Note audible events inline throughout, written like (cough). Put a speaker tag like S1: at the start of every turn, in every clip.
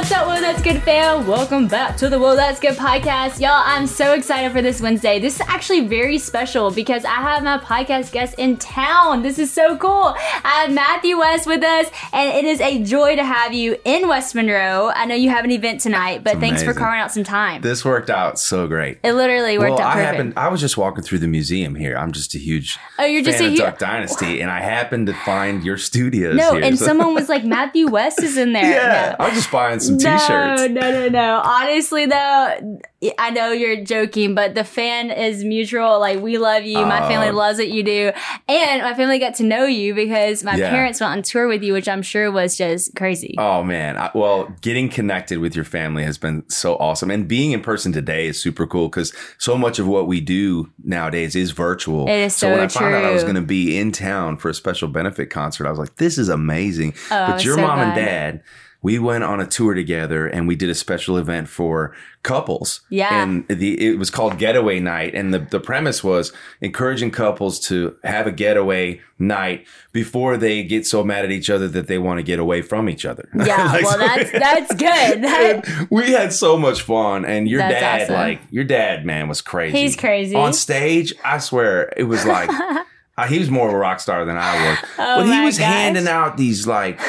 S1: What's up, Whoa That's Good fam? Welcome back to the Whoa That's Good podcast. Y'all, I'm so excited for this Wednesday. This is actually very special because I have my podcast guest in town. This is so cool. I have Matthew West with us, and it is a joy to have you in West Monroe. I know you have an event tonight, but thanks for carving out some time.
S2: This worked out so great.
S1: it literally worked
S2: well,
S1: out
S2: I
S1: perfect.
S2: happened. I was just walking through the museum here. I'm just a huge
S1: Oh, you're just a
S2: of
S1: hu-
S2: Duck Dynasty, (laughs) and I happened to find your studios.
S1: no,
S2: here,
S1: and
S2: so-
S1: someone was like, Matthew West is in (laughs) there.
S2: yeah,
S1: No.
S2: I was just buying some
S1: No,
S2: T-shirts.
S1: no, no, no. Honestly, though, I know you're joking, but the fan is mutual. Like, we love you. My family uh, loves what you do. And my family got to know you because my
S2: Yeah.
S1: parents went on tour with you, which I'm sure was just crazy.
S2: Oh man, I, well, getting connected with your family has been so awesome, and being in person today is super cool because so much of what we do nowadays is virtual.
S1: It is
S2: so when
S1: so
S2: I found out I was going to be in town for a special benefit concert, I was like, "This is amazing."
S1: Oh,
S2: but your
S1: so
S2: mom and dad. We went on a tour together and we did a special event for couples.
S1: Yeah.
S2: And the it was called Getaway Night. And the, the premise was encouraging couples to have a getaway night before they get so mad at each other that they want to get away from each other.
S1: Yeah, (laughs)
S2: Like,
S1: well, that's that's good. (laughs) That-
S2: we had so much fun and your dad
S1: awesome.
S2: like your dad man was crazy
S1: He's crazy.
S2: on stage i swear it was like (laughs) uh, he was more of a rock star than i was
S1: Oh
S2: but he was
S1: gosh.
S2: handing out these like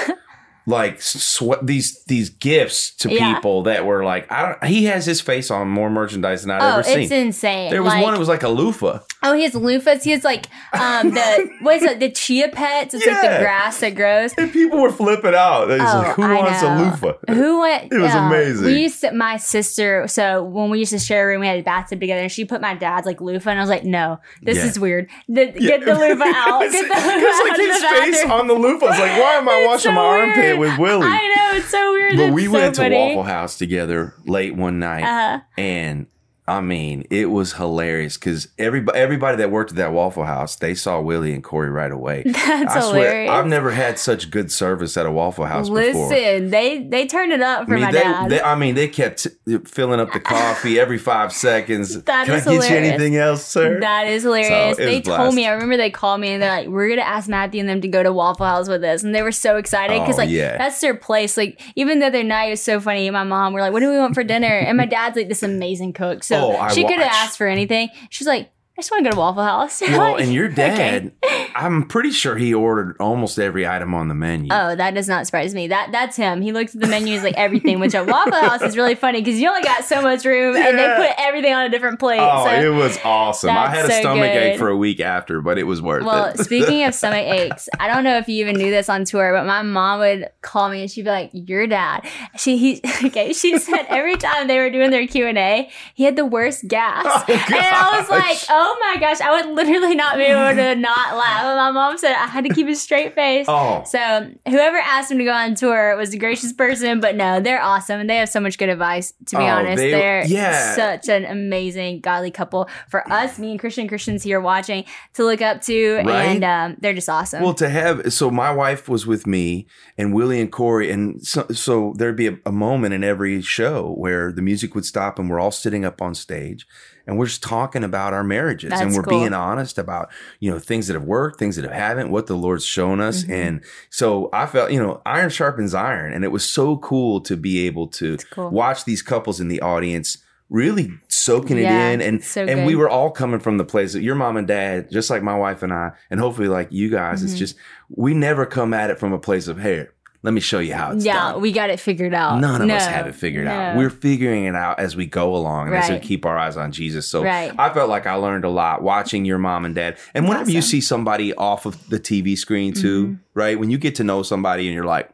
S2: like sw- these these gifts to
S1: Yeah.
S2: people that were like I don't, he has his face on more merchandise than I've
S1: oh,
S2: ever seen
S1: it's insane.
S2: there was
S1: like,
S2: one that was like a loofah
S1: Oh, he has loofahs. He has like um the (laughs) what is it? The chia pets. It's like the grass that grows.
S2: and people were flipping out was
S1: Oh,
S2: like who
S1: I
S2: wants a loofah
S1: Who went?
S2: It was
S1: uh,
S2: amazing.
S1: We used to, my sister. So when we used to share a room, we had a bathtub together, and she put my dad's like loofah, and I was like, "No, this
S2: Yeah.
S1: is weird. The, Get the loofah (laughs) out. Get the (laughs) loofah out
S2: like his face
S1: bathroom."
S2: on the loofah. I was like, why am I
S1: It's
S2: washing
S1: so
S2: my armpit
S1: weird.
S2: with Willie?
S1: I know it's so weird.
S2: But
S1: It's
S2: we
S1: so
S2: went to
S1: funny.
S2: Waffle House together late one night,
S1: Uh-huh.
S2: and I mean, it was hilarious because everybody, everybody that worked at that Waffle House, they saw Willie and Corey right away. (laughs)
S1: That's
S2: I swear,
S1: hilarious.
S2: I've never had such good service at a Waffle House before.
S1: Listen, they they turned it up for
S2: I mean,
S1: my
S2: they,
S1: dad.
S2: they, I mean, they kept filling up the coffee every five seconds. (laughs)
S1: That
S2: Can
S1: is
S2: I get you anything else, sir?
S1: That is hilarious.
S2: So,
S1: they told me. I remember they called me and they're like, "We're gonna ask Matthew and them to go to Waffle House with us," and they were so excited because
S2: Oh,
S1: like
S2: yeah.
S1: that's their place. Like even the other night it was so funny. My mom were like, "What do we want for dinner?" And my dad's like this amazing cook, so
S2: Oh,
S1: she could have asked for anything. She's like, "I just want to go to Waffle House." (laughs)
S2: well, and your
S1: okay.
S2: dad, I'm pretty sure he ordered almost every item on the menu.
S1: Oh, that does not surprise me. That that's him. He looks at the menu, he's like everything. Which at Waffle House is really funny because you only got so much room, and they put everything on a different plate.
S2: Oh,
S1: so
S2: it was awesome. I had a
S1: so
S2: stomach ache for a week after, but it was worth
S1: Well,
S2: it.
S1: Well, speaking of (laughs) stomach aches, I don't know if you even knew this on tour, but my mom would call me and she'd be like, "Your dad." She he (laughs) okay. She said every time they were doing their Q and A, he had the worst gas,
S2: Oh,
S1: and I was like,
S2: gosh.
S1: Oh "Oh my gosh!" I would literally not be able to (laughs) not laugh. My mom said I had to keep a straight face.
S2: oh,
S1: So whoever asked him to go on tour was a gracious person, but no, they're awesome and they have so much good advice. To be
S2: Oh,
S1: honest,
S2: they,
S1: are
S2: yeah.
S1: such an amazing godly couple for us, me and Christian Christians here watching to look up to,
S2: Right?
S1: and um, they're just awesome.
S2: well, to have so my wife was with me and Willie and Corey, and so, so there'd be a, a moment in every show where the music would stop and we're all sitting up on stage and we're just talking about our marriages and we're
S1: cool.
S2: being honest about you know things that have worked, things that have haven't what the Lord's shown us,
S1: Mhm.
S2: and so I felt you know iron sharpens iron, and it was so cool to be able to
S1: cool.
S2: watch these couples in the audience really soaking it in and
S1: so
S2: and we were all coming from the place that your mom and dad just like my wife and I and hopefully like you guys it's
S1: Mhm.
S2: just we never come at it from a place of hey let me show you how it's
S1: yeah,
S2: done.
S1: we got it figured out.
S2: None of us have it figured out. We're figuring it out as we go along and as we keep our eyes on Jesus. So
S1: Right.
S2: I felt like I learned a lot watching your mom and dad. And whenever you see somebody off of the TV screen too,
S1: Mm-hmm.
S2: right? When you get to know somebody and you're like,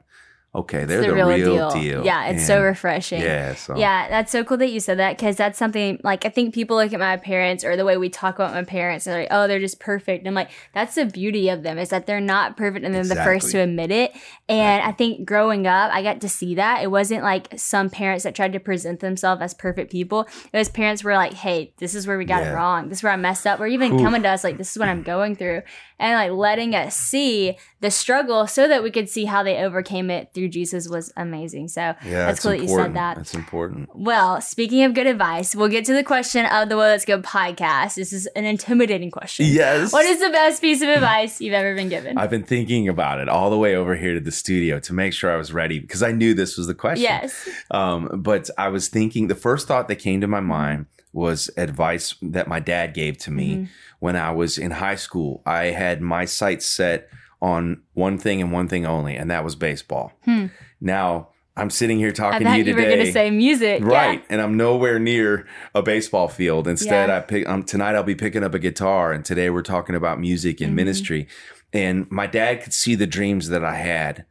S2: okay, they're
S1: It's
S2: the, real, deal.
S1: Yeah, it's so refreshing.
S2: Yeah. So
S1: Yeah, that's so cool that you said that because that's something like I think people look at my parents or the way we talk about my parents and they're like, oh, they're just perfect. And I'm like, that's the beauty of them is that they're not perfect and they're the first to admit it. And I think growing up, I got to see that. It wasn't like some parents that tried to present themselves as perfect people. It was parents were like, hey, this is where we got it wrong. This is where I messed up. Or even coming to us like, this is what I'm going through. And like letting us see the struggle so that we could see how they overcame it through Jesus was amazing. So
S2: Yeah,
S1: that's cool that you said that.
S2: That's important.
S1: Well, speaking of good advice, we'll get to the question of the Whoa That's Good podcast. This is an intimidating question.
S2: Yes.
S1: What is the best piece of advice you've ever been given?
S2: I've been thinking about it all the way over here to the studio to make sure I was ready because I knew this was the question.
S1: yes.
S2: Um, but I was thinking the first thought that came to my mind was advice that my dad gave to me
S1: Mm-hmm.
S2: when I was in high school. I had my sights set on one thing and one thing only, and that was baseball.
S1: Hmm.
S2: Now I'm sitting here talking to
S1: thought
S2: you
S1: you were going to say music.
S2: Right, and I'm nowhere near a baseball field. Instead,
S1: Yeah.
S2: I pick. Um, tonight I'll be picking up a guitar, and today we're talking about music and
S1: Mhm.
S2: ministry. And my dad could see the dreams that I had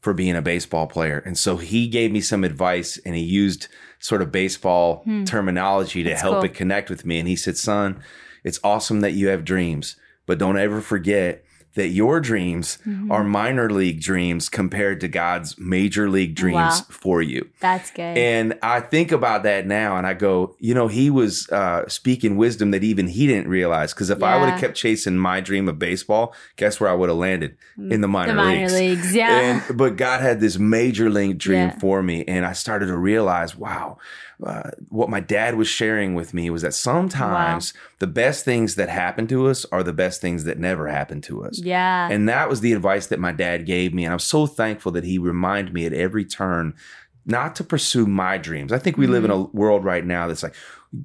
S2: for being a baseball player, and so he gave me some advice, and he used sort of baseball
S1: Hmm.
S2: terminology to
S1: That's
S2: help
S1: cool.
S2: it connect with me. And he said, "Son, it's awesome that you have dreams, but don't ever forget." That your dreams
S1: Mhm.
S2: are minor league dreams compared to God's major league dreams
S1: Wow.
S2: for you.
S1: That's good.
S2: And I think about that now and I go, you know, he was uh, speaking wisdom that even he didn't realize. Because if I would have kept chasing my dream of baseball, guess where I would have landed? In the minor,
S1: the minor
S2: leagues.
S1: leagues. Yeah.
S2: And, but God had this major league dream
S1: Yeah.
S2: for me. And I started to realize, wow, uh, what my dad was sharing with me was that sometimes the best things that happen to us are the best things that never happen to us.
S1: yeah.
S2: And that was the advice that my dad gave me. And I'm so thankful that he reminded me at every turn not to pursue my dreams. I think we live in a world right now that's like,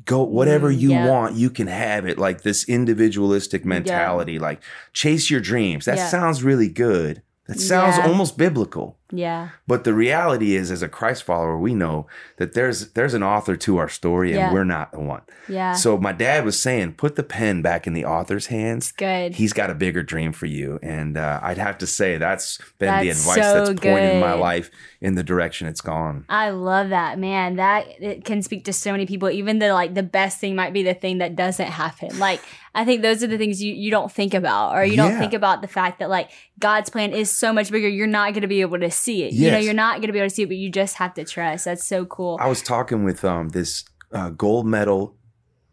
S2: go whatever
S1: Mm,
S2: you
S1: yeah.
S2: want, you can have it. Like this individualistic mentality, like chase your dreams. That
S1: Yeah.
S2: sounds really good. That sounds
S1: Yeah.
S2: almost biblical.
S1: Yeah.
S2: But the reality is, as a Christ follower, we know that there's there's an author to our story, and
S1: Yeah.
S2: we're not the one.
S1: Yeah.
S2: So my dad was saying, put the pen back in the author's hands
S1: good.
S2: he's got a bigger dream for you. And uh, I'd have to say that's been the advice
S1: so
S2: that's pointed my life in the direction it's gone.
S1: I love that, man. That it can speak to so many people. Even the like the best thing might be the thing that doesn't happen. Like I think those are the things you you don't think about, or you don't
S2: Yeah.
S1: think about the fact that like God's plan is so much bigger. You're not going to be able to see it. You know, you're not going to be able to see it, but you just have to trust. That's so cool.
S2: I was talking with um, this uh, gold medal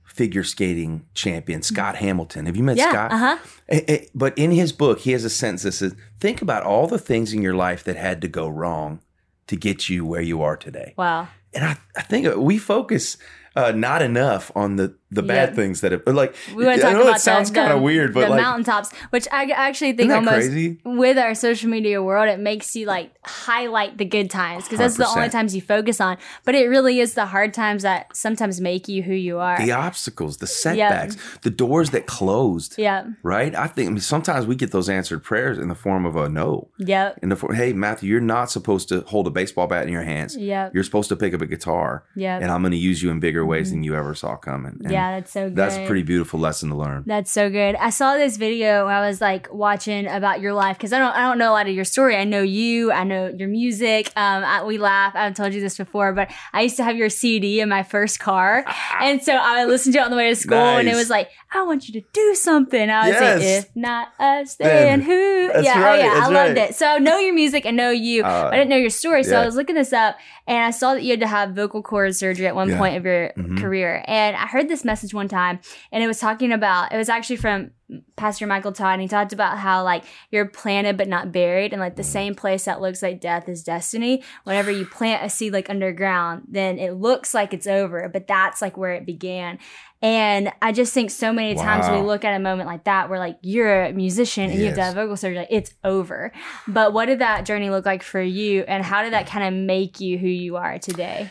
S2: figure skating champion, Scott Hamilton. Have you met
S1: yeah.
S2: Scott?
S1: Uh huh.
S2: Eh, eh, But in his book, he has a sentence that says, Think about all the things in your life that had to go wrong to get you where you are today.
S1: Wow.
S2: And I, I think we focus uh, not enough on the, the bad
S1: Yeah.
S2: things that have, like,
S1: We want to
S2: I
S1: talk
S2: know
S1: about
S2: it sounds kind of weird, but
S1: the
S2: like,
S1: mountaintops, which I actually think almost
S2: crazy?
S1: with our social media world, it makes you like highlight the good times because that's the only times you focus on. But it really is the hard times that sometimes make you who you are.
S2: the obstacles, the setbacks, the doors that closed.
S1: yeah.
S2: Right? I think I mean, sometimes we get those answered prayers in the form of a no.
S1: Yep.
S2: In the form, hey Matthew, you're not supposed to hold a baseball bat in your hands.
S1: Yep.
S2: You're supposed to pick up a guitar,
S1: Yep.
S2: and I'm going to use you in bigger ways mm-hmm. than you ever saw coming. And
S1: yeah, that's so good.
S2: that's a pretty beautiful lesson to learn.
S1: That's so good. I saw this video I was like watching about your life because I don't I don't know a lot of your story. I know you. I know your music. Um, I, we laugh. I've told you this before, but I used to have your CD in my first car, (laughs) and so I would listen to it on the way to school, and it was like, "I want you to do something." I was
S2: Yes.
S1: like, "If not us,
S2: Then.
S1: then who?" Yeah,
S2: right,
S1: oh yeah, I loved
S2: right.
S1: it. So I know your music. I know you.
S2: Uh,
S1: I didn't know your story, so
S2: yeah.
S1: I was looking this up, and I saw that you had to have vocal cord surgery at one
S2: Yeah.
S1: point of your
S2: Mhm.
S1: career, and I heard this message one time and it was talking about it was actually from pastor michael todd and he talked about how like you're planted but not buried and like the same place that looks like death is destiny. Whenever you plant a seed like underground then it looks like it's over but that's like where it began. And i just think so many times we look at a moment like that where like you're a musician and you have done
S2: Yes.
S1: vocal surgery like, it's over. But what did that journey look like for you and how did that kind of make you who you are today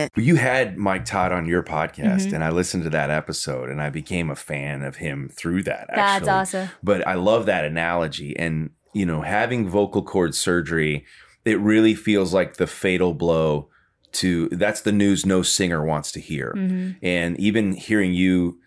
S2: You had Mike Todd on your podcast,
S1: Mm-hmm.
S2: and I listened to that episode, and I became a fan of him through that.
S1: That's awesome.
S2: But I love that analogy, and you know, having vocal cord surgery, it really feels like the fatal blow to. That's the news no singer wants to hear,
S1: Mm-hmm.
S2: and even hearing you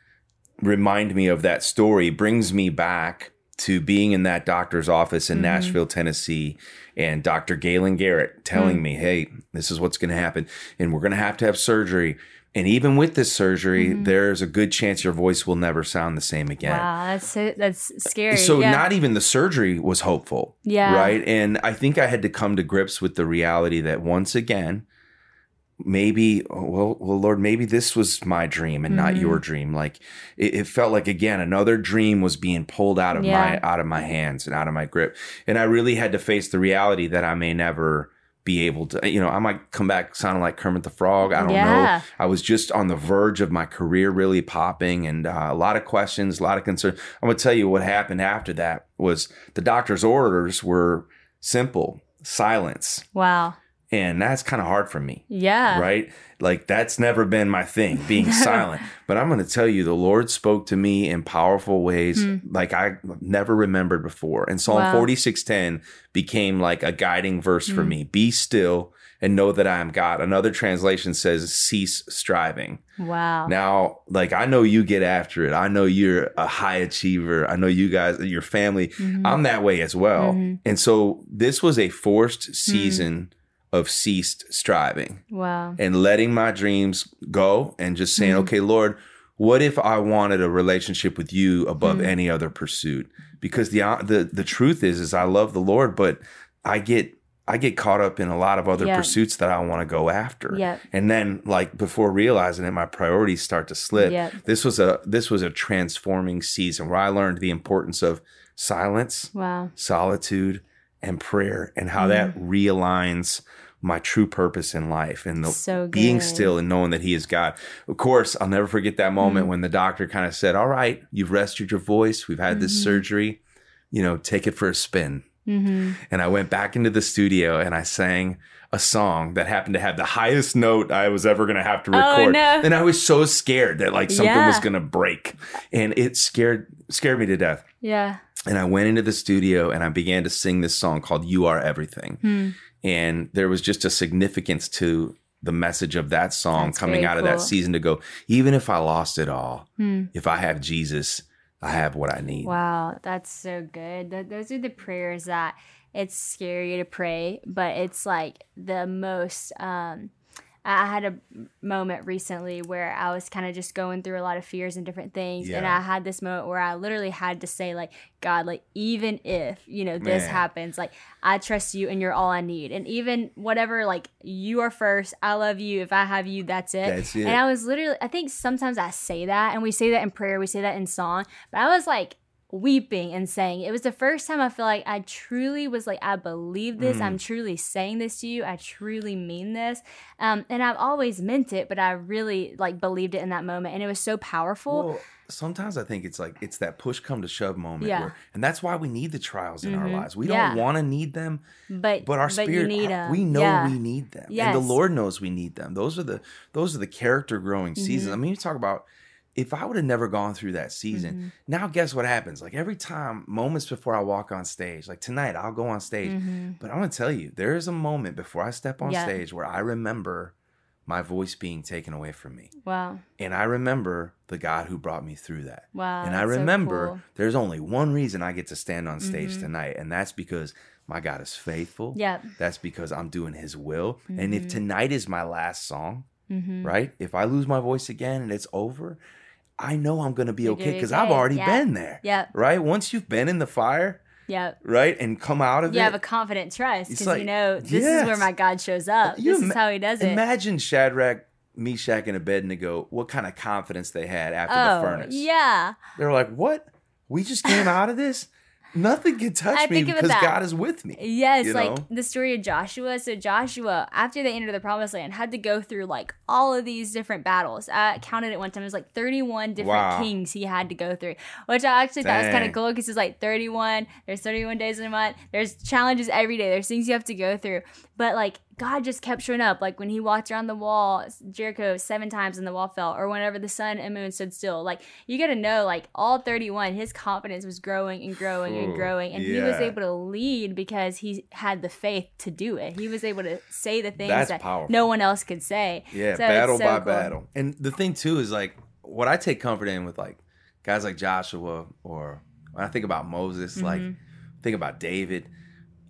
S2: remind me of that story brings me back to being in that doctor's office in mm-hmm. Nashville, Tennessee, and Dr. Gaelyne Garrett telling mm. me, hey, this is what's going to happen, and we're going to have to have surgery. And even with this surgery, mm-hmm. there's a good chance your voice will never sound the same again.
S1: Wow, that's so, that's scary.
S2: So
S1: yeah.
S2: not even the surgery was hopeful.
S1: Yeah.
S2: Right. And I think I had to come to grips with the reality that once again, maybe oh, well, well, Lord, maybe this was my dream and not
S1: Mm-hmm.
S2: your dream. Like it, it felt like again another dream was being pulled out of
S1: Yeah.
S2: my out of my hands and out of my grip. And I really had to face the reality that I may never be able to, you know, I might come back sounding like Kermit the Frog. I don't
S1: Yeah.
S2: know. I was just on the verge of my career really popping and uh, a lot of questions, a lot of concern. I'm going to tell you what happened after that was the doctor's orders were simple silence.
S1: wow.
S2: And that's kind of hard for me.
S1: Yeah.
S2: Right? Like that's never been my thing, being (laughs) silent. But I'm going to tell you, the Lord spoke to me in powerful ways like I never remembered before. And Psalm
S1: Hmm. Wow.
S2: 46:10 became like a guiding verse
S1: Hmm.
S2: for me. Be still and know that I am God. Another translation says cease striving.
S1: Wow.
S2: Now, like I know you get after it. I know you're a high achiever. I know you guys, your family.
S1: Mm-hmm.
S2: I'm that way as well. And so this was a
S1: Mm.
S2: forced season of ceased striving
S1: wow.
S2: and letting my dreams go and just saying, okay, Lord, what if I wanted a relationship with you above
S1: Mm.
S2: any other pursuit? Because the the the truth is, is I love the Lord, but I get I get caught up in a lot of other
S1: Yeah.
S2: pursuits that I want to go after.
S1: Yep.
S2: And then like before realizing it, my priorities start to slip.
S1: Yep.
S2: This was a this was a transforming season where I learned the importance of silence,
S1: Wow.
S2: solitude, and prayer and how that
S1: Mm.
S2: realigns my true purpose in life and the
S1: So
S2: being still and knowing that he is God. Of course, I'll never forget that
S1: Mm.
S2: moment when the doctor kind of said, "All right, you've rested your voice. We've had this
S1: Mm-hmm.
S2: surgery. You know, take it for a spin."
S1: Mm-hmm.
S2: And I went back into the studio and I sang a song that happened to have the highest note I was ever going to have to
S1: Oh,
S2: record.
S1: no.
S2: And I was so scared that like something was going to break. And it scared scared me to death.
S1: Yeah.
S2: And I went into the studio and I began to sing this song called You Are Everything.
S1: Hmm.
S2: And there was just a significance to the message of that song
S1: That's
S2: coming out of that season to go, even if I lost it all,
S1: Hmm.
S2: if I have Jesus, I have what I need.
S1: Wow, that's so good. Th- those are the prayers that it's scary to pray, but it's like the most. Um, I had a moment recently where I was kind of just going through a lot of fears and different things, and I had this moment where I literally had to say, like, God, like even if you know this
S2: Man.
S1: happens, like I trust you and you're all I need, and even whatever, like you are first. I love you. If I have you, that's it.
S2: That's it.
S1: And I was literally, I think sometimes I say that, and we say that in prayer, we say that in song, but I was like weeping and saying it was the first time I feel like I truly was like, I believe this.
S2: Mm.
S1: I'm truly saying this to you. I truly mean this. Um, and I've always meant it, but I really like believed it in that moment. And it was so powerful.
S2: Well, sometimes I think it's like it's that push come to shove moment,
S1: Yeah.
S2: where, and that's why we need the trials in our
S1: Mhm.
S2: lives. We
S1: Yeah.
S2: don't want to need them,
S1: but
S2: but our
S1: but
S2: spirit,
S1: need
S2: our- we know
S1: Yeah.
S2: we need them, and the Lord knows we need them. Those are the those are the character growing seasons.
S1: Mm-hmm.
S2: I mean, you talk about if I would have never gone through that season.
S1: Mm-hmm.
S2: Now, guess what happens? Like every time, moments before I walk on stage, like tonight, I'll go on stage, but I'm gonna tell you, there is a moment before I step on
S1: Mm-hmm. Yeah.
S2: stage where I remember my voice being taken away from me.
S1: Wow.
S2: And I remember the God who brought me through that.
S1: Wow,
S2: And I
S1: that's so
S2: remember
S1: cool. Mm-hmm.
S2: there's only one reason I get to stand on stage tonight, and that's because my God is faithful.
S1: Yep. Mm-hmm.
S2: That's because I'm doing his will. And if tonight is my last song,
S1: Mm-hmm.
S2: right? If I lose my voice again and it's over, I know I'm going to be
S1: You're
S2: okay because I've already
S1: Yep.
S2: been there.
S1: Yeah.
S2: Right? Once you've been in the fire,
S1: yeah.
S2: right? And come out of
S1: You
S2: it.
S1: You have a confident trust because you know this is where my God shows up.
S2: You
S1: this is how he does it.
S2: Imagine Shadrach, Meshach, and Abednego, what kind of confidence they had after
S1: oh,
S2: the furnace.
S1: yeah.
S2: They're like, what? We just came out of this? Nothing can touch
S1: I
S2: me
S1: think of it
S2: because God is with me.
S1: Yes, like
S2: know?
S1: the story of Joshua. So Joshua, after they entered the promised land, had to go through like all of these different battles. I counted it one time. It was like 31 different
S2: Wow.
S1: kings he had to go through, which I actually thought was kind of cool because it's like 31. There's 31 days in a month. There's challenges every day. There's things you have to go through. But like God just kept showing up. Like when he walked around the wall, Jericho seven times and the wall fell, or whenever the sun and moon stood still. Like you got to know, like all 31, his confidence was growing and growing and growing, and he was able to lead because he had the faith to do it. He was able to say the things
S2: That's
S1: that
S2: powerful.
S1: no one else could say.
S2: Yeah,
S1: So
S2: battle
S1: so
S2: by
S1: cool.
S2: battle. And the thing too is like what I take comfort in with like guys like Joshua or when I think about Moses, like
S1: Mm-hmm.
S2: think about David,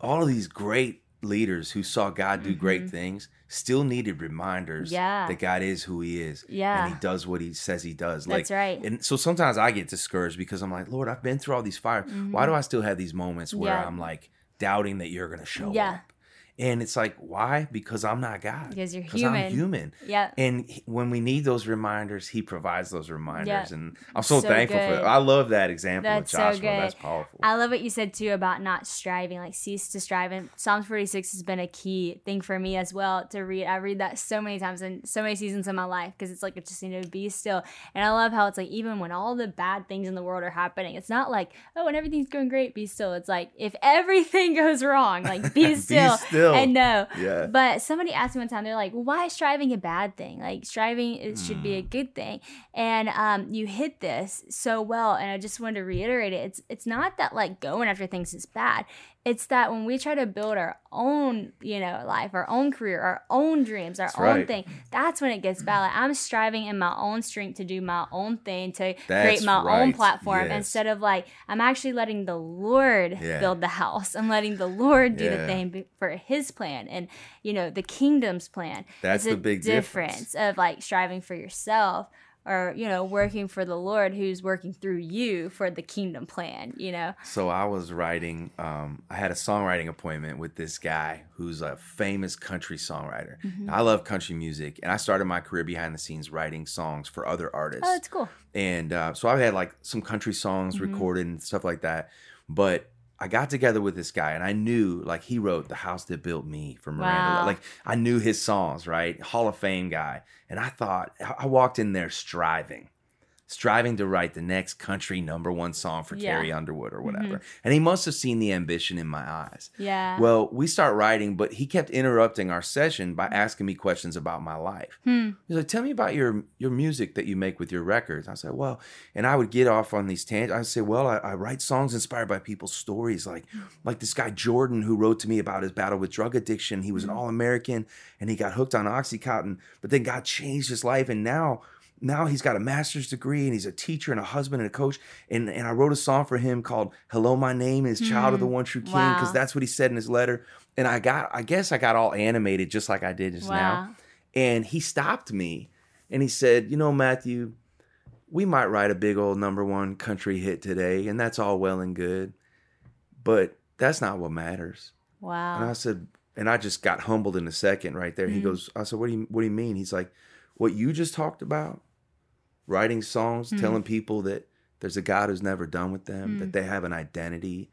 S2: all of these great leaders who saw God do great things still needed reminders
S1: Mm-hmm. Yeah.
S2: that God is who he is.
S1: Yeah.
S2: And he does what he says he does.
S1: That's
S2: like,
S1: right.
S2: And so sometimes I get discouraged because I'm like, Lord, I've been through all these fires. Why do I still have these moments where
S1: Mm-hmm. Yeah.
S2: I'm like doubting that you're gonna show
S1: Yeah.
S2: up? And it's like, why? Because I'm not God.
S1: Because you're human.
S2: I'm
S1: human. Yeah.
S2: And he- when we need those reminders, he provides those reminders.
S1: Yeah.
S2: And I'm so,
S1: So
S2: thankful for that. I love that example
S1: That's
S2: of Joshua.
S1: so good.
S2: That's powerful.
S1: I love what you said too about not striving, like cease to strive. And Psalms 46 has been a key thing for me as well to read. I read that so many times in so many seasons of my life because it's like, it's just, you know, be still. And I love how it's like, even when all the bad things in the world are happening, it's not like, oh, when everything's going great, be still. It's like, if everything (laughs) goes wrong, like be (laughs)
S2: Be
S1: still,
S2: still.
S1: and know.
S2: Yeah.
S1: But somebody asked me one time, they're like, why is striving a bad thing? Like striving it should be a
S2: Mm.
S1: good thing. And um, you hit this so well, and I just wanted to reiterate it. It's it's not that like going after things is bad. It's that when we try to build our own, you know, life, our own career, our own dreams, our
S2: That's
S1: own
S2: right.
S1: thing, that's when it gets. Like, I'm striving in my own strength to do my own thing, to create
S2: That's
S1: my own platform
S2: Yes.
S1: instead of like I'm actually letting the Lord
S2: Yeah.
S1: build the house. I'm letting the Lord do the thing for His plan and you know the kingdom's plan.
S2: That's
S1: It's
S2: the big difference.
S1: of like striving for yourself or you know working for the Lord who's working through you for the kingdom plan. You know.
S2: So I was writing, um, I had a songwriting appointment with this guy who's a famous country songwriter.
S1: Mm-hmm.
S2: I love country music, and I started my career behind the scenes writing songs for other artists.
S1: Oh, that's cool.
S2: And uh, so I've had like some country songs
S1: Mm-hmm.
S2: recorded and stuff like that. But I got together with this guy, and I knew like he wrote "The House That Built Me" for Miranda.
S1: Wow.
S2: Like I knew his songs, right? Hall of Fame guy. And I thought I I walked in there striving, striving to write the next country number one song for
S1: Yeah.
S2: Carrie Underwood or mm-hmm. whatever. And he must have seen the ambition in my eyes.
S1: Yeah.
S2: Well, we start writing, but he kept interrupting our session by mm-hmm. asking me questions about my life.
S1: Hmm.
S2: He's like, "Tell me about your your music that you make with your records." I said, "Well," and I would get off on these tangents. I'd say, "Well, I, I write songs inspired by people's stories, like hmm. like this guy Jordan who wrote to me about his battle with drug addiction. He was an mm-hmm. All American and he got hooked on OxyContin, but then God changed his life, and now." Now he's got a master's degree and he's a teacher and a husband and a coach. And, and I wrote a song for him called Hello, My Name is Child of the One True King because
S1: Wow.
S2: that's what he said in his letter. And I got, I guess I got all animated just like I did just
S1: Wow.
S2: now. And he stopped me and he said, You know, Matthew, we might write a big old number one country hit today, and that's all well and good. But that's not what matters. Wow. And I said, and I just got humbled in a second right there. He
S1: Mm-hmm.
S2: goes, I said, What do you what do you mean? He's like, What you just talked about, writing songs,
S1: Mm-hmm.
S2: telling people that there's a God who's never done with them,
S1: Mm.
S2: that they have an identity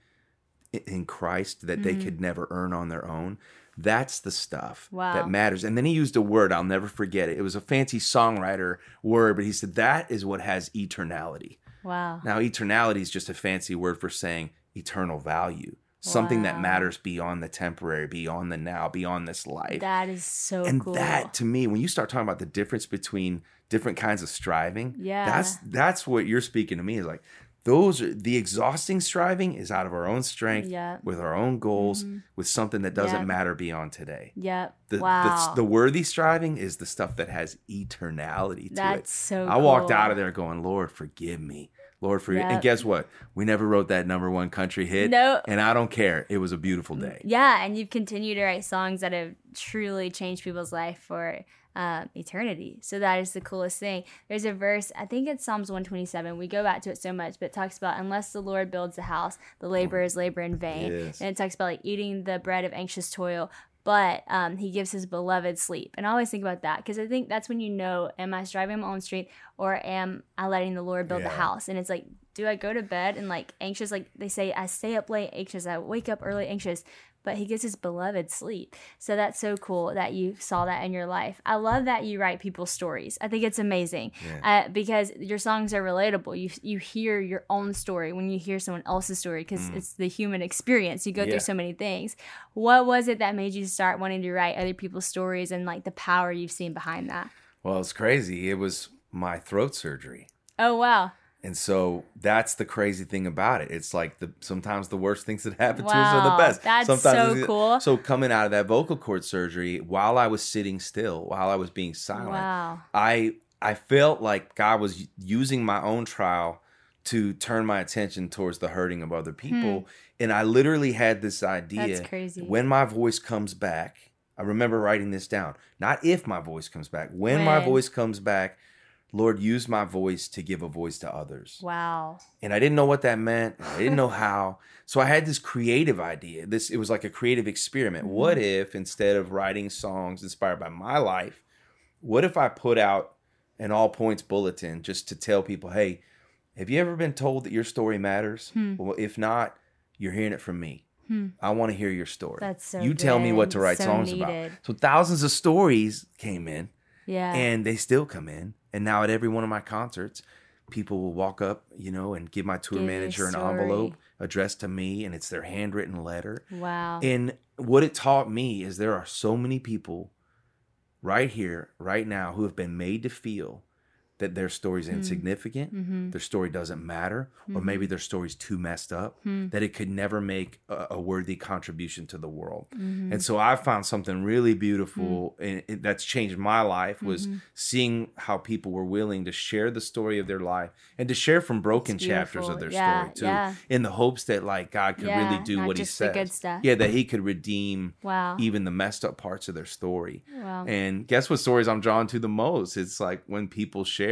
S2: in Christ that they
S1: Mm-hmm.
S2: could never earn on their own. That's the stuff
S1: Wow.
S2: that matters. And then he used a word, I'll never forget it. It was a fancy songwriter word, but he said, That is what has eternality.
S1: Wow.
S2: Now, eternality is just a fancy word for saying eternal value, something that matters beyond the temporary, beyond the now, beyond this life.
S1: That is so
S2: and
S1: cool.
S2: that to me, when you start talking about the difference between different kinds of striving,
S1: Yeah.
S2: that's that's what you're speaking to me is like those are the exhausting striving is out of our own strength
S1: Yeah.
S2: with our own goals mm-hmm. with something that doesn't
S1: Yeah.
S2: matter beyond today
S1: Yep.
S2: the,
S1: wow.
S2: the, the worthy striving is the stuff that has eternality to
S1: That's
S2: it
S1: so
S2: i walked out of there going lord forgive me lord forgive
S1: Yep.
S2: and guess what we never wrote that number one country hit
S1: No.
S2: and i don't care it was a beautiful mm, day
S1: Yeah, and you've continued to write songs that have truly changed people's life for um, eternity. So that is the coolest thing. There's a verse, I think it's Psalms 127. We go back to it so much, but it talks about unless the Lord builds the house, the laborers labor in vain.
S2: Yes.
S1: And it talks about like eating the bread of anxious toil. But um, he gives his beloved sleep. And I always think about that because I think that's when you know, am I striving my own strength or am I letting the Lord build the house? And it's like, do I go to bed and like anxious? Like they say, I stay up late anxious, I wake up early anxious but he gives his beloved sleep. So that's so cool that you saw that in your life. I love that you write people's stories. I think it's amazing uh, because your songs are relatable. You you hear your own story when you hear someone else's story because it's the human experience. You go
S2: Yeah.
S1: through so many things. What was it that made you start wanting to write other people's stories and like the power you've seen behind that?
S2: well it's crazy it was my throat surgery
S1: Oh wow,
S2: And so that's the crazy thing about it. It's like the sometimes the worst things that happen to us are the best.
S1: that's
S2: sometimes
S1: so cool.
S2: So coming out of that vocal cord surgery, while I was sitting still, while I was being silent,
S1: Wow.
S2: I I felt like God was using my own trial to turn my attention towards the hurting of other people. And I literally had this idea
S1: Hmm.
S2: When my voice comes back. I remember writing this down. Not if my voice comes back. When, my voice comes back, Lord, use my voice to give a voice to others
S1: wow,
S2: and I didn't know what that meant. I didn't know how. So I had this creative idea. This it was like a creative experiment. Mm-hmm. What if instead of writing songs inspired by my life, what if I put out an all points bulletin just to tell people, "Hey, have you ever been told that your story matters? Hmm. Well, if not, you're hearing it from me. Hmm. I want to hear your story.
S1: That's so
S2: You tell me what to write
S1: So
S2: songs
S1: needed.
S2: about. So thousands of stories came in
S1: yeah,
S2: and they still come in. And now at every one of my concerts, people will walk up, you know, and give my tour
S1: Give
S2: manager an envelope addressed to me, and it's their handwritten letter.
S1: wow,
S2: And what it taught me is there are so many people right here, right now, who have been made to feel that their story's
S1: Hmm.
S2: insignificant,
S1: Mm-hmm.
S2: their story doesn't matter, or maybe their story's too messed up,
S1: Hmm.
S2: that it could never make a, a worthy contribution to the world.
S1: Mm-hmm.
S2: And so I found something really beautiful
S1: Hmm.
S2: and it, that's changed my life was
S1: Mm-hmm.
S2: seeing how people were willing to share the story of their life and to share from broken chapters of their
S1: Yeah,
S2: story too,
S1: yeah.
S2: in the hopes that like God could
S1: Yeah,
S2: really do what He
S1: just the
S2: says.
S1: good stuff.
S2: Yeah, that He could redeem
S1: Wow.
S2: even the messed up parts of their story.
S1: Wow.
S2: And guess what stories I'm drawn to the most? It's like when people share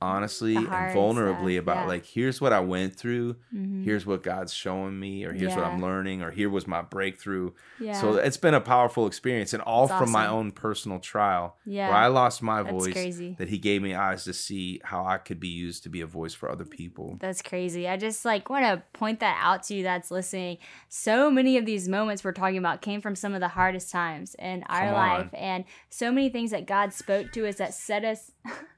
S2: honestly and vulnerably
S1: stuff,
S2: about
S1: yeah.
S2: like here's what I went through,
S1: Mhm.
S2: here's what God's showing me, or here's what I'm learning, or here was my breakthrough.
S1: yeah.
S2: So it's been a powerful experience, and all
S1: That's
S2: from my own personal trial,
S1: Yeah.
S2: where I lost my
S1: That's
S2: voice.
S1: crazy.
S2: That He gave me eyes to see how I could be used to be a voice for other people.
S1: That's crazy. I just like want to point that out to you that's listening. So many of these moments we're talking about came from some of the hardest times in our life and so many things that God spoke to us that set us (laughs)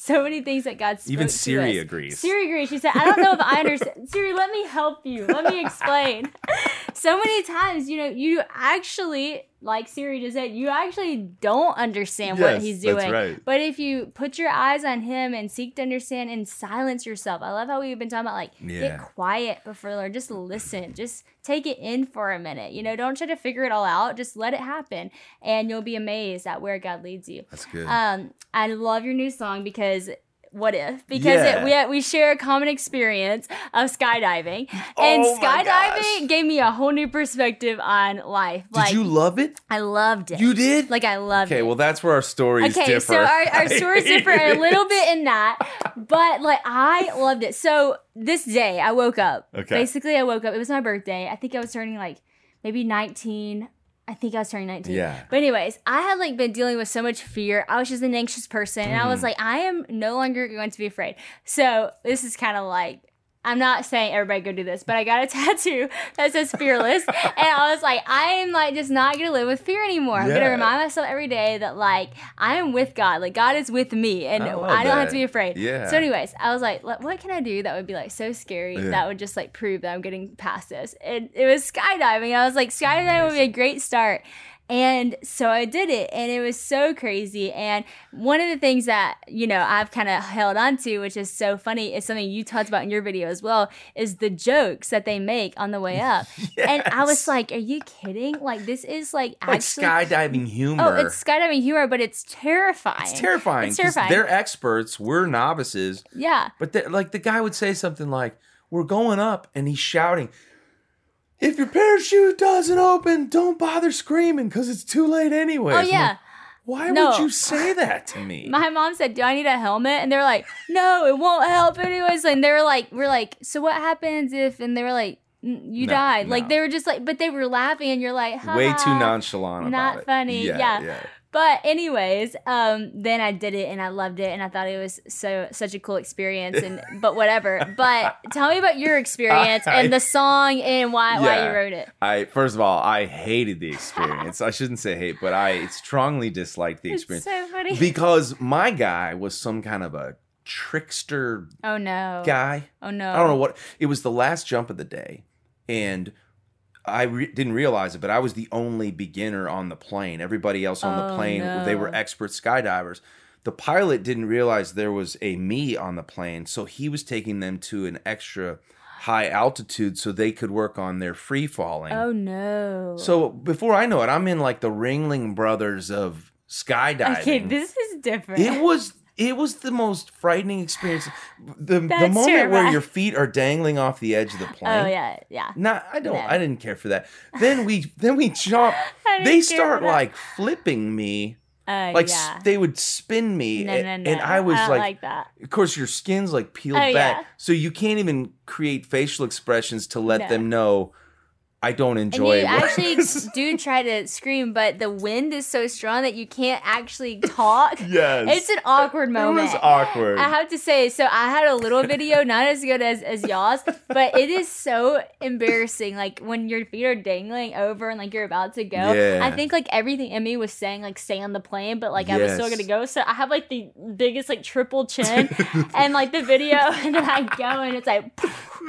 S1: so many things that God spoke
S2: Even
S1: to
S2: Siri
S1: us.
S2: agrees.
S1: Siri agrees. She said, I don't know if I understand. (laughs) Siri, let me help you. Let me explain. (laughs) so many times, you know, you actually, like Siri just said, you actually don't understand what
S2: Yes,
S1: he's
S2: that's
S1: doing.
S2: right.
S1: But if you put your eyes on him and seek to understand and silence yourself, I love how we've been talking about like
S2: Yeah.
S1: get quiet before the Lord. Just listen. Just take it in for a minute. You know, don't try to figure it all out. Just let it happen, and you'll be amazed at where God leads you.
S2: That's good.
S1: Um, I love your new song because what if? Because
S2: Yeah.
S1: it, we we share a common experience of skydiving, oh and
S2: Oh my gosh.
S1: skydiving gave me a whole new perspective on life.
S2: Did
S1: like
S2: you love it?
S1: I loved it.
S2: You did?
S1: Like I loved it Okay,
S2: well that's where our stories
S1: Okay,
S2: differ.
S1: so our, our (laughs) stories differ a little bit in that, but like I loved it. So this day I woke up.
S2: Okay.
S1: Basically, I woke up. It was my birthday. I think I was turning like maybe 19. I think I was turning 19.
S2: Yeah.
S1: But anyways, I had like been dealing with so much fear. I was just an anxious person. And I
S2: Mm.
S1: was like, I am no longer going to be afraid. So this is kind of like I'm not saying everybody go do this, but I got a (laughs) tattoo that says fearless. and I was like, I am like just not gonna live with fear anymore. I'm
S2: Yeah.
S1: gonna remind myself every day that like I am with God. Like God is with me and
S2: I
S1: I, don't have to be afraid.
S2: Yeah.
S1: So anyways, I was like, "What- what can I do that would be like so scary
S2: Yeah.
S1: that would just like prove that I'm getting past this? And it was skydiving. I was like, skydiving would be a great start. And so I did it, and it was so crazy. And one of the things that, you know, I've kind of held on to, which is so funny, is something you talked about in your video as well, is the jokes that they make on the way (laughs) up. And I was like, are you kidding? Like, this is like
S2: like
S1: actually.
S2: skydiving humor.
S1: Oh, it's skydiving humor, but it's terrifying.
S2: It's terrifying.
S1: It's terrifying.
S2: They're experts. We're novices.
S1: yeah.
S2: But like the guy would say something like, "We're going up," and he's shouting, "If your parachute doesn't open, don't bother screaming because it's too late anyway."
S1: Oh, yeah.
S2: Why
S1: No.
S2: would you say that to me? (laughs)
S1: My mom said, "Do I need a helmet?" And they're like, "No, it won't help anyways." And they were like, "We're like, so what happens if?" And they were like, "N- "You
S2: No,
S1: died." Like
S2: no.
S1: they were just like, but they were laughing, and you're like,
S2: Way too
S1: "Ha."
S2: nonchalant about
S1: Not
S2: it.
S1: funny, yeah. But anyways, um, then I did it and I loved it and I thought it was so such a cool experience and (laughs) but whatever. But tell me about your experience and the song and why why you wrote it.
S2: I first of all, I hated the experience. I shouldn't say hate, but I strongly disliked the
S1: It's
S2: experience
S1: so funny. (laughs)
S2: because my guy was some kind of a trickster
S1: oh no.
S2: guy.
S1: Oh no.
S2: I don't know what it was the last jump of the day, and I re- didn't realize it, but I was the only beginner on the plane. Everybody else on the
S1: Oh,
S2: plane, they were expert skydivers. The pilot didn't realize there was a me on the plane, so he was taking them to an extra high altitude so they could work on their free falling.
S1: Oh no.
S2: So before I know it, I'm in like the Ringling Brothers of skydiving.
S1: Okay, this is different.
S2: It was it was the most frightening experience. The the moment where your feet are dangling off the edge of the plane.
S1: Oh yeah, yeah.
S2: Nah, I don't. I didn't care for that. Then we then we (laughs) jump.
S1: I
S2: they start like flipping me.
S1: Uh,
S2: Like s- they would spin me,
S1: no,
S2: a-
S1: no, no.
S2: and I was
S1: don't
S2: like,
S1: like that.
S2: of course, your skin's like peeled
S1: Oh,
S2: back,
S1: yeah.
S2: so you can't even create facial expressions to let them know I don't
S1: And
S2: enjoy
S1: you
S2: it. (laughs)
S1: actually do try to scream, but the wind is so strong that you can't actually talk. (laughs)
S2: yes,
S1: It's an awkward moment.
S2: It was awkward.
S1: I have to say, so I had a little video, (laughs) not as good as, as y'all's, but it is so embarrassing. Like when your feet are dangling over and like you're about to go.
S2: Yeah.
S1: I think like everything Emmy was saying like stay on the plane, but like I was still gonna go. So I have like the biggest like triple chin and like the video and then I go and it's like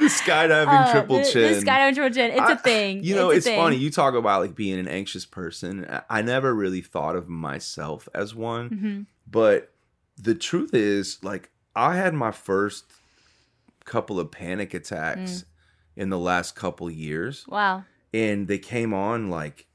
S2: the skydiving
S1: uh,
S2: triple
S1: the,
S2: chin.
S1: The skydiving triple chin. It's a
S2: I-
S1: thing.
S2: You know,
S1: a
S2: it's, funny. You talk about like being an anxious person. I- never really thought of myself as one,
S1: Mhm.
S2: but the truth is, like, I had my first couple of panic
S1: Mm.
S2: attacks in the last couple years,
S1: Wow.
S2: and they came on like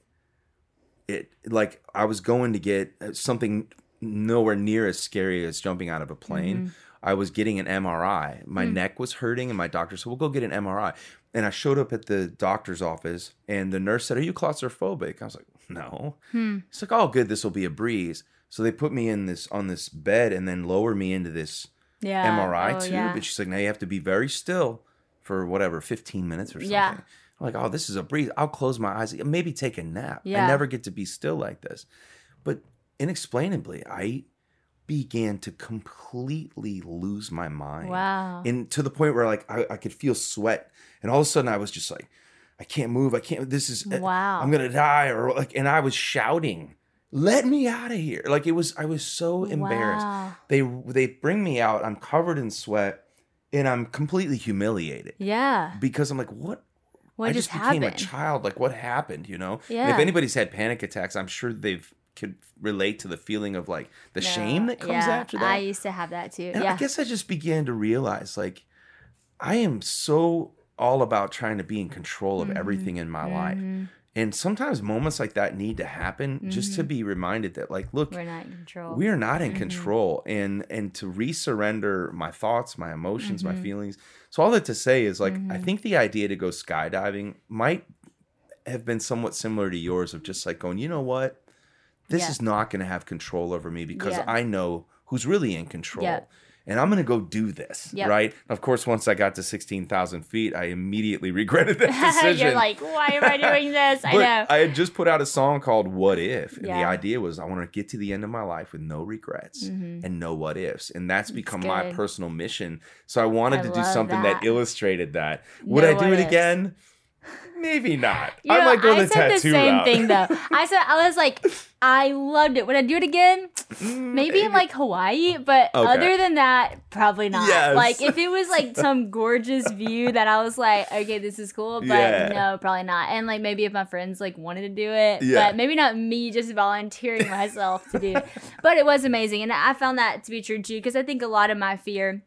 S2: it. Like I was going to get uh, something nowhere near as scary as jumping out of a plane.
S1: Mm-hmm.
S2: I was getting an MRI.
S1: Mm.
S2: My neck was hurting, and my doctor said, "We'll go get an MRI." And I showed up at the doctor's office, and the nurse said, "Are you claustrophobic?" I was like, "No."
S1: Hmm.
S2: It's like, "Oh, good. This will be a breeze." So they put me in this on this bed, and then lower me into this
S1: Yeah.
S2: MRI
S1: Oh,
S2: tube.
S1: yeah.
S2: And she's like, "Now you have to be very still for whatever, fifteen minutes or something."
S1: Yeah.
S2: I'm like, "Oh, this is a breeze. I'll close my eyes, maybe take a nap. I never get to be still like this." But inexplainably, I began to completely lose my mind
S1: Wow.
S2: and to the point where like I, I could feel sweat and all of a sudden i was just like i can't move i can't this is uh,
S1: Wow.
S2: i'm gonna die or like and i was shouting let me out of here like it was i was so embarrassed
S1: Wow.
S2: they they bring me out i'm covered in sweat and i'm completely humiliated
S1: Yeah.
S2: because i'm like what
S1: What
S2: i
S1: just,
S2: just became
S1: happened?
S2: a child like what happened you know and
S1: Yeah.
S2: if anybody's had panic attacks i'm sure they've could relate to the feeling of like the
S1: No.
S2: shame that comes
S1: yeah,
S2: after that
S1: I used to have that too.
S2: and
S1: yeah.
S2: I guess I just began to realize like I am so all about trying to be in control of everything in my life.
S1: Mhm.
S2: And sometimes moments like that need to happen just to be reminded that like look,
S1: We're not in control.
S2: we are not in
S1: Mhm.
S2: control and and to resurrender my thoughts, my emotions, my
S1: Mhm.
S2: feelings. So all that to say is like I think the idea to go skydiving might have been somewhat similar to yours of just like going, you know what? This
S1: Yeah.
S2: is not going to have control over me because
S1: Yeah.
S2: I know who's really in control.
S1: Yeah.
S2: And I'm going to go do this, right? Of course, once I got to 16,000 feet, I immediately (laughs) regretted that (laughs) decision.
S1: You're like, why am I (laughs) doing this? I
S2: But
S1: know.
S2: I had just put out a song called What If. And the idea was I want to get to the end of my life with no regrets
S1: Mhm.
S2: and no what ifs. And that's become my personal mission. So I wanted
S1: I
S2: to do something that.
S1: that.
S2: illustrated that. Would
S1: No
S2: I do it
S1: ifs.
S2: again? Maybe not.
S1: You
S2: I
S1: know,
S2: might go
S1: I
S2: the
S1: said the same
S2: route.
S1: thing though. I said I was like, (laughs) I loved it. Would I do it again? Mm, maybe in like Hawaii, but
S2: Okay.
S1: other than that, probably not.
S2: Yes.
S1: Like if it was like (laughs) some gorgeous view that I was like, okay, this is cool, but
S2: Yeah.
S1: no, probably not. And like maybe if my friends like wanted to do it,
S2: Yeah.
S1: but maybe not me just volunteering (laughs) myself to do it. But it was amazing, and I found that to be true too because I think a lot of my fear.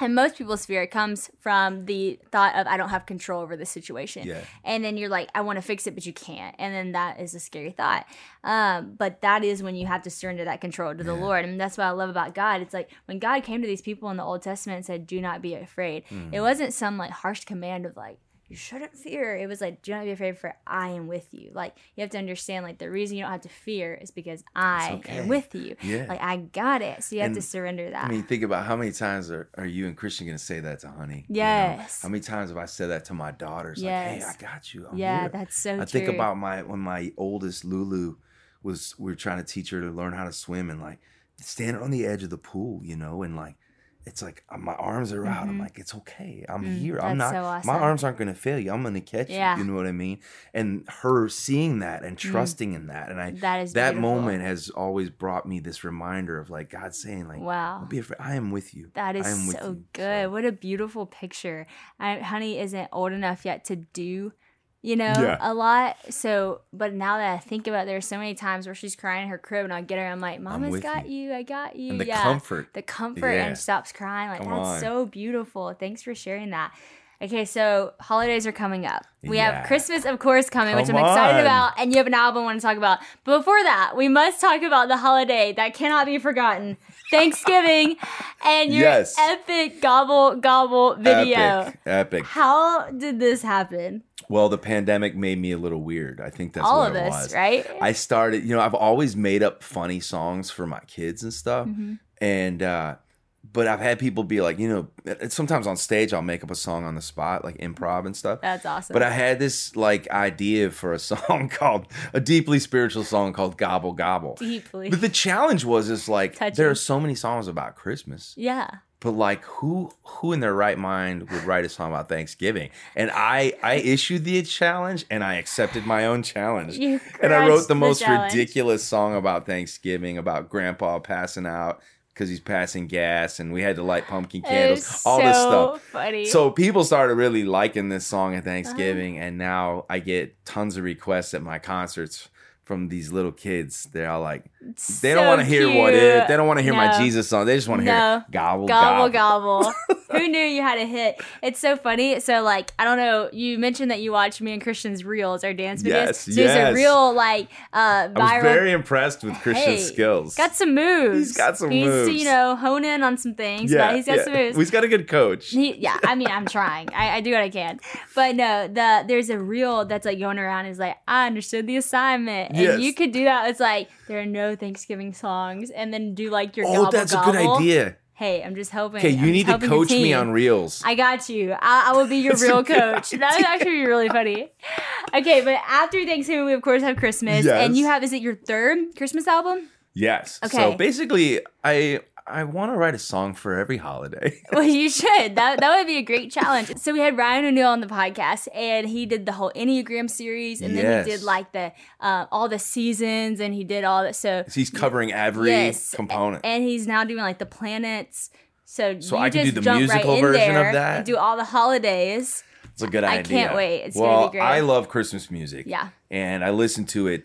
S1: And most people's fear comes from the thought of I don't have control over the situation.
S2: Yeah.
S1: And then you're like, I want to fix it, but you can't. And then that is a scary thought. Um, but that is when you have to surrender that control to the Lord. And that's what I love about God. It's like when God came to these people in the Old Testament and said, Do not be afraid,
S2: Mm.
S1: it wasn't some like harsh command of like, you shouldn't fear. It was like, do not be afraid, for I am with you. Like, you have to understand, like, the reason you don't have to fear is because I
S2: okay.
S1: am with you.
S2: Yeah.
S1: Like, I got it. So you have to surrender that.
S2: I mean, think about how many times are, are you and Christian going to say that to Honey? you know?
S1: Yes.
S2: How many times have I said that to my daughters? Like, hey, I got you. I'm
S1: yeah,
S2: here."
S1: that's so
S2: I think about my when my oldest Lulu was we were trying to teach her to learn how to swim and like standing on the edge of the pool, you know, and like it's like uh, my arms are out. I'm like, it's okay. I'm here. I'm
S1: Mm-hmm. Mm, that's
S2: not.
S1: so
S2: My arms aren't gonna fail you. I'm gonna catch
S1: Yeah.
S2: you. You know what I mean? And her seeing that and trusting in that, and I
S1: Mm. That is
S2: that
S1: beautiful.
S2: moment has always brought me this reminder of like God saying like,
S1: Wow.
S2: don't be afraid. I am with you.
S1: That is so
S2: you."
S1: good. What a beautiful picture. I, honey isn't old enough yet to do, you know,
S2: Yeah.
S1: a lot. So, but now that I think about it, there's so many times where she's crying in her crib and I get her, I'm like, Mama's
S2: with
S1: got
S2: you."
S1: you. I got you.
S2: And the
S1: yeah.
S2: comfort.
S1: The comfort
S2: Yeah.
S1: and she stops crying. Like,
S2: Come
S1: that's
S2: on.
S1: so beautiful. Thanks for sharing that. Okay, so holidays are coming up. We
S2: Yeah.
S1: have Christmas, of course, coming, which I'm excited
S2: on.
S1: about, and you have an album I want to talk about. But before that, we must talk about the holiday that cannot be forgotten (laughs) Thanksgiving and your
S2: Yes.
S1: epic gobble gobble video.
S2: Epic, epic.
S1: How did this happen?
S2: Well, the pandemic made me a little weird. I think that's
S1: All
S2: what
S1: of this,
S2: was.
S1: right?
S2: I started, you know, I've always made up funny songs for my kids and stuff.
S1: Mm-hmm.
S2: And uh but I've had people be like, you know, sometimes on stage I'll make up a song on the spot, like improv and stuff.
S1: That's awesome.
S2: But I had this like idea for a (laughs) song called a deeply spiritual song called Gobble Gobble.
S1: Deeply.
S2: But the challenge was is like
S1: Touching.
S2: there are so many songs about Christmas.
S1: yeah.
S2: But like who who in their right mind would write a song about Thanksgiving? And I I issued the challenge and I accepted my own challenge. And I wrote the
S1: the
S2: most
S1: challenge.
S2: ridiculous song about Thanksgiving, about grandpa passing out because he's passing gas and we had to light pumpkin candles, all this stuff.
S1: Funny.
S2: So people started really liking this song at Thanksgiving,
S1: Uh-huh.
S2: and now I get tons of requests at my concerts from these little kids. They're all like, they don't want to hear what if. They don't want to hear my Jesus song. They just want to
S1: No.
S2: hear gobble
S1: gobble
S2: gobble.
S1: gobble. (laughs) (laughs) Who knew you had a hit? It's so funny. So like I don't know. You mentioned that you watched me and Christian's reels, our dance videos.
S2: Yes,
S1: so there's a real like uh viral.
S2: I was very impressed with Christian's
S1: Hey,
S2: skills.
S1: Got some moves.
S2: He's got some moves.
S1: he needs to,
S2: moves.
S1: you know, hone in on some things. but he's got some moves.
S2: He's got a good coach.
S1: He, yeah, I mean, I'm trying. I, I do what I can, but no, the there's a reel that's like going around. Is like I understood the assignment, and
S2: Yes.
S1: you could do that. It's like there are no Thanksgiving songs, and then do like your
S2: Oh,
S1: gobble
S2: that's a good idea.
S1: Hey, I'm just helping.
S2: Okay,
S1: I'm
S2: you need to coach me on reels.
S1: I got you. I, I will be your (laughs) real coach. That would actually be really funny. Okay, but after Thanksgiving, we of course have Christmas, and you have is it your third Christmas album?
S2: yes.
S1: Okay.
S2: So basically, I I want to write a song for every holiday. (laughs)
S1: Well, you should. That that would be a great challenge. So we had Ryan O'Neal on the podcast, and he did the whole Enneagram series, and then he did like the uh, all the seasons, and he did all that. So
S2: He's covering every
S1: yes,
S2: component.
S1: and he's now doing like the planets. So,
S2: So
S1: you
S2: I could do the musical
S1: right
S2: version of that?
S1: and do all the holidays.
S2: It's a good idea.
S1: I can't wait. It's
S2: well,
S1: gonna be great.
S2: I love Christmas music.
S1: Yeah.
S2: And I listen to it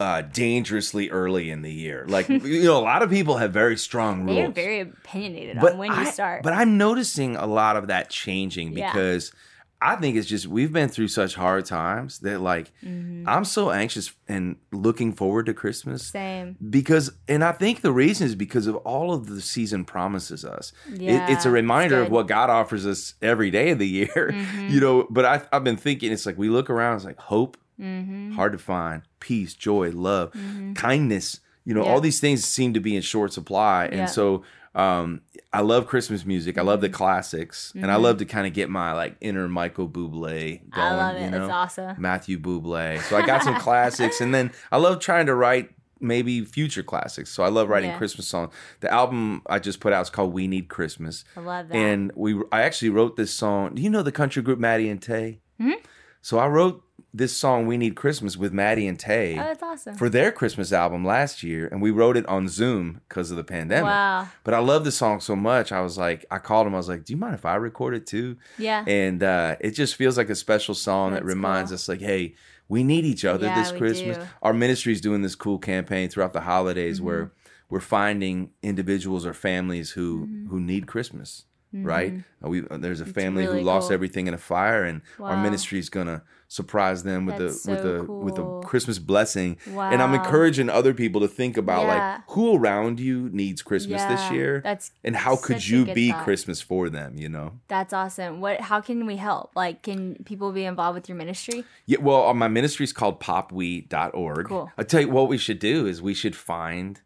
S2: uh, dangerously early in the year. Like (laughs) you know, a lot of people have very strong rules.
S1: They are very opinionated
S2: but
S1: on when
S2: I,
S1: you start.
S2: But I'm noticing a lot of that changing
S1: Yeah.
S2: because I think it's just we've been through such hard times that like
S1: Mm-hmm.
S2: I'm so anxious and looking forward to Christmas.
S1: Same.
S2: Because and I think the reason is because of all of the season promises us. It- it's a reminder
S1: it's
S2: of what God offers us every day of the year. (laughs)
S1: Mm-hmm.
S2: You know, but I I've been thinking it's like we look around, it's like hope,
S1: Mm-hmm.
S2: hard to find, peace, joy, love, kindness. You know,
S1: Yeah.
S2: all these things seem to be in short supply. And
S1: Yeah.
S2: so um I love Christmas music. I love the classics. And I love to kind of get my like inner Michael Bublé going.
S1: Mm-hmm. I love it.
S2: You know?
S1: It's awesome.
S2: Matthew Bublé. So I got some (laughs) classics, and then I love trying to write maybe future classics. So I love writing
S1: Yeah.
S2: Christmas songs. The album I just put out is called "We Need Christmas,"
S1: I love that.
S2: and we I actually wrote this song. Do you know the country group Maddie and Tae?
S1: Mm-hmm.
S2: So I wrote this song "We Need Christmas" with Maddie and Tae
S1: Oh, that's awesome.
S2: for their Christmas album last year, and we wrote it on Zoom because of the pandemic.
S1: Wow.
S2: But I love the song so much. I was like, I called him. I was like, "Do you mind if I record it too?"
S1: Yeah.
S2: And uh, it just feels like a special song that reminds
S1: cool.
S2: us, like, hey, we need each other
S1: Yeah,
S2: this Christmas.
S1: do.
S2: Our is doing this cool campaign throughout the holidays
S1: Mm-hmm.
S2: where we're finding individuals or families who
S1: Mm-hmm.
S2: who need Christmas. Right? Uh, We uh, there's a family
S1: really
S2: who lost
S1: cool.
S2: everything in a fire, and our
S1: ministry
S2: is gonna surprise them with
S1: That's
S2: the with
S1: so
S2: the with
S1: cool.
S2: the Christmas blessing. And I'm encouraging other people to think about
S1: Yeah.
S2: like who around you needs Christmas this year,
S1: that's
S2: and how could you be
S1: thought.
S2: Christmas for them? You know.
S1: That's awesome. What? How can we help? Like, can people be involved with your ministry?
S2: Yeah, well, uh, my ministry is called popwe.org.
S1: Cool.
S2: I'll tell you what we should do is we should find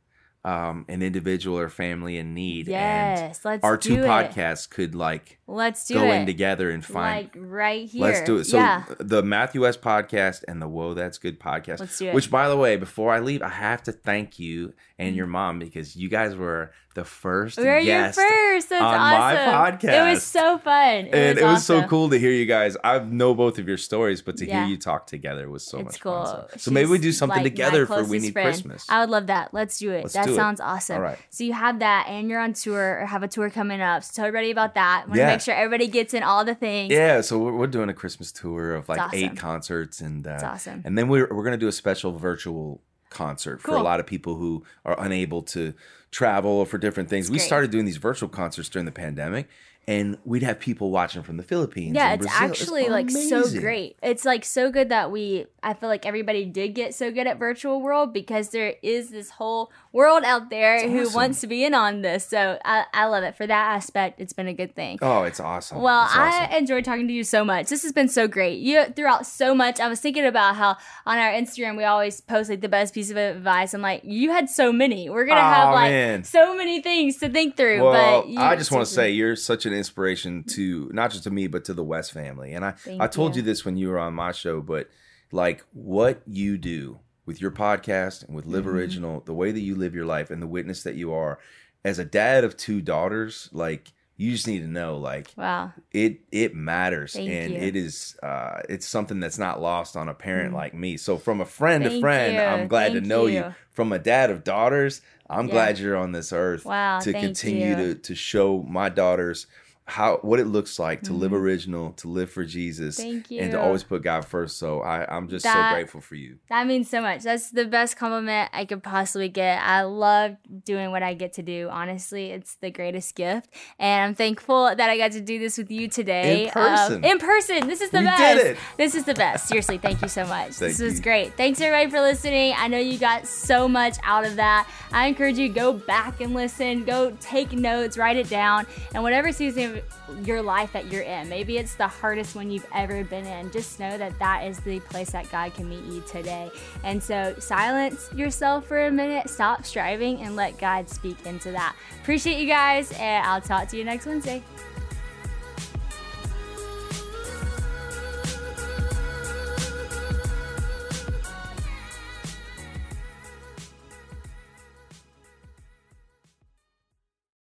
S2: um, an individual or family in need.
S1: Yes,
S2: and
S1: let's
S2: our two
S1: it.
S2: podcasts could like
S1: Let's do
S2: go
S1: it.
S2: in together and find.
S1: like right here.
S2: Let's do it. So
S1: yeah.
S2: the Matthew West podcast and the Whoa That's Good podcast.
S1: Let's do it.
S2: Which, by the way, before I leave, I have to thank you and your mom because you guys were the first
S1: We're your first. That's
S2: on my
S1: podcast. It was so fun. It
S2: and
S1: was
S2: it was so cool to hear you guys. I know both of your stories, but to
S1: Yeah.
S2: hear you talk together was so
S1: it's
S2: much
S1: cool.
S2: fun. So, so maybe we do something
S1: like,
S2: together for We Need
S1: friend.
S2: Christmas.
S1: I would love that. Let's do it.
S2: Let's
S1: that
S2: do it.
S1: sounds awesome.
S2: All right.
S1: So you have that, and you're on tour or have a tour coming up. So tell everybody about that. Want to make sure everybody gets in all the things.
S2: Yeah, so we're, we're doing a Christmas tour of like
S1: awesome.
S2: eight concerts, and uh,
S1: awesome.
S2: And then we're we're gonna do a special virtual concert for a lot of people who are unable to travel or for different things. we
S1: great.
S2: started doing these virtual concerts during the pandemic, and we'd have people watching from the Philippines.
S1: Yeah,
S2: and
S1: it's
S2: Brazil.
S1: actually like so great. It's like so good that we I feel like everybody did get so good at virtual world because there is this whole world out there who wants to be in on this. So I, I love it. For that aspect, it's been a good thing.
S2: Oh, it's awesome.
S1: Well,
S2: It's awesome.
S1: I enjoyed talking to you so much. This has been so great. You threw out so much. I was thinking about how on our Instagram we always post like the best piece of advice. I'm like, you had so many. We're gonna have like
S2: man.
S1: so many things to think through.
S2: Well,
S1: but
S2: I just want to say you're such an inspiration to not just to me, but to the West family. And I,
S1: Thank
S2: I told
S1: you.
S2: you this when you were on my show, but like what you do with your podcast and with Live
S1: Mm-hmm.
S2: Original, the way that you live your life and the witness that you are, as a dad of two daughters, like you just need to know, like
S1: Wow.
S2: it it matters
S1: Thank
S2: and
S1: you.
S2: it is uh it's something that's not lost on a parent like me so from a friend to
S1: Mm.
S2: Friend
S1: you.
S2: i'm glad
S1: Thank
S2: to know you.
S1: you.
S2: from a dad of daughters i'm
S1: Yeah.
S2: glad you're on this earth
S1: Wow,
S2: to continue to to show my daughters how what it looks like to live original to live for jesus
S1: Mm-hmm.
S2: And to always put god first so i i'm just
S1: That-
S2: so grateful for you
S1: That means so much. That's the best compliment I could possibly get. I love doing what I get to do. Honestly, it's the greatest gift. And I'm thankful that I got to do this with you today.
S2: In person.
S1: Um, in person. This is the
S2: We
S1: best. This is the best. Seriously, thank you so much. This was
S2: you.
S1: great. Thanks everybody for listening. I know you got so much out of that. I encourage you go back and listen. Go take notes, write it down. And whatever season of your life that you're in, maybe it's the hardest one you've ever been in. Just know that that is the place that God can meet you today. And so silence yourself for a minute, stop striving, and let God speak into that. Appreciate you guys, and I'll talk to you next Wednesday.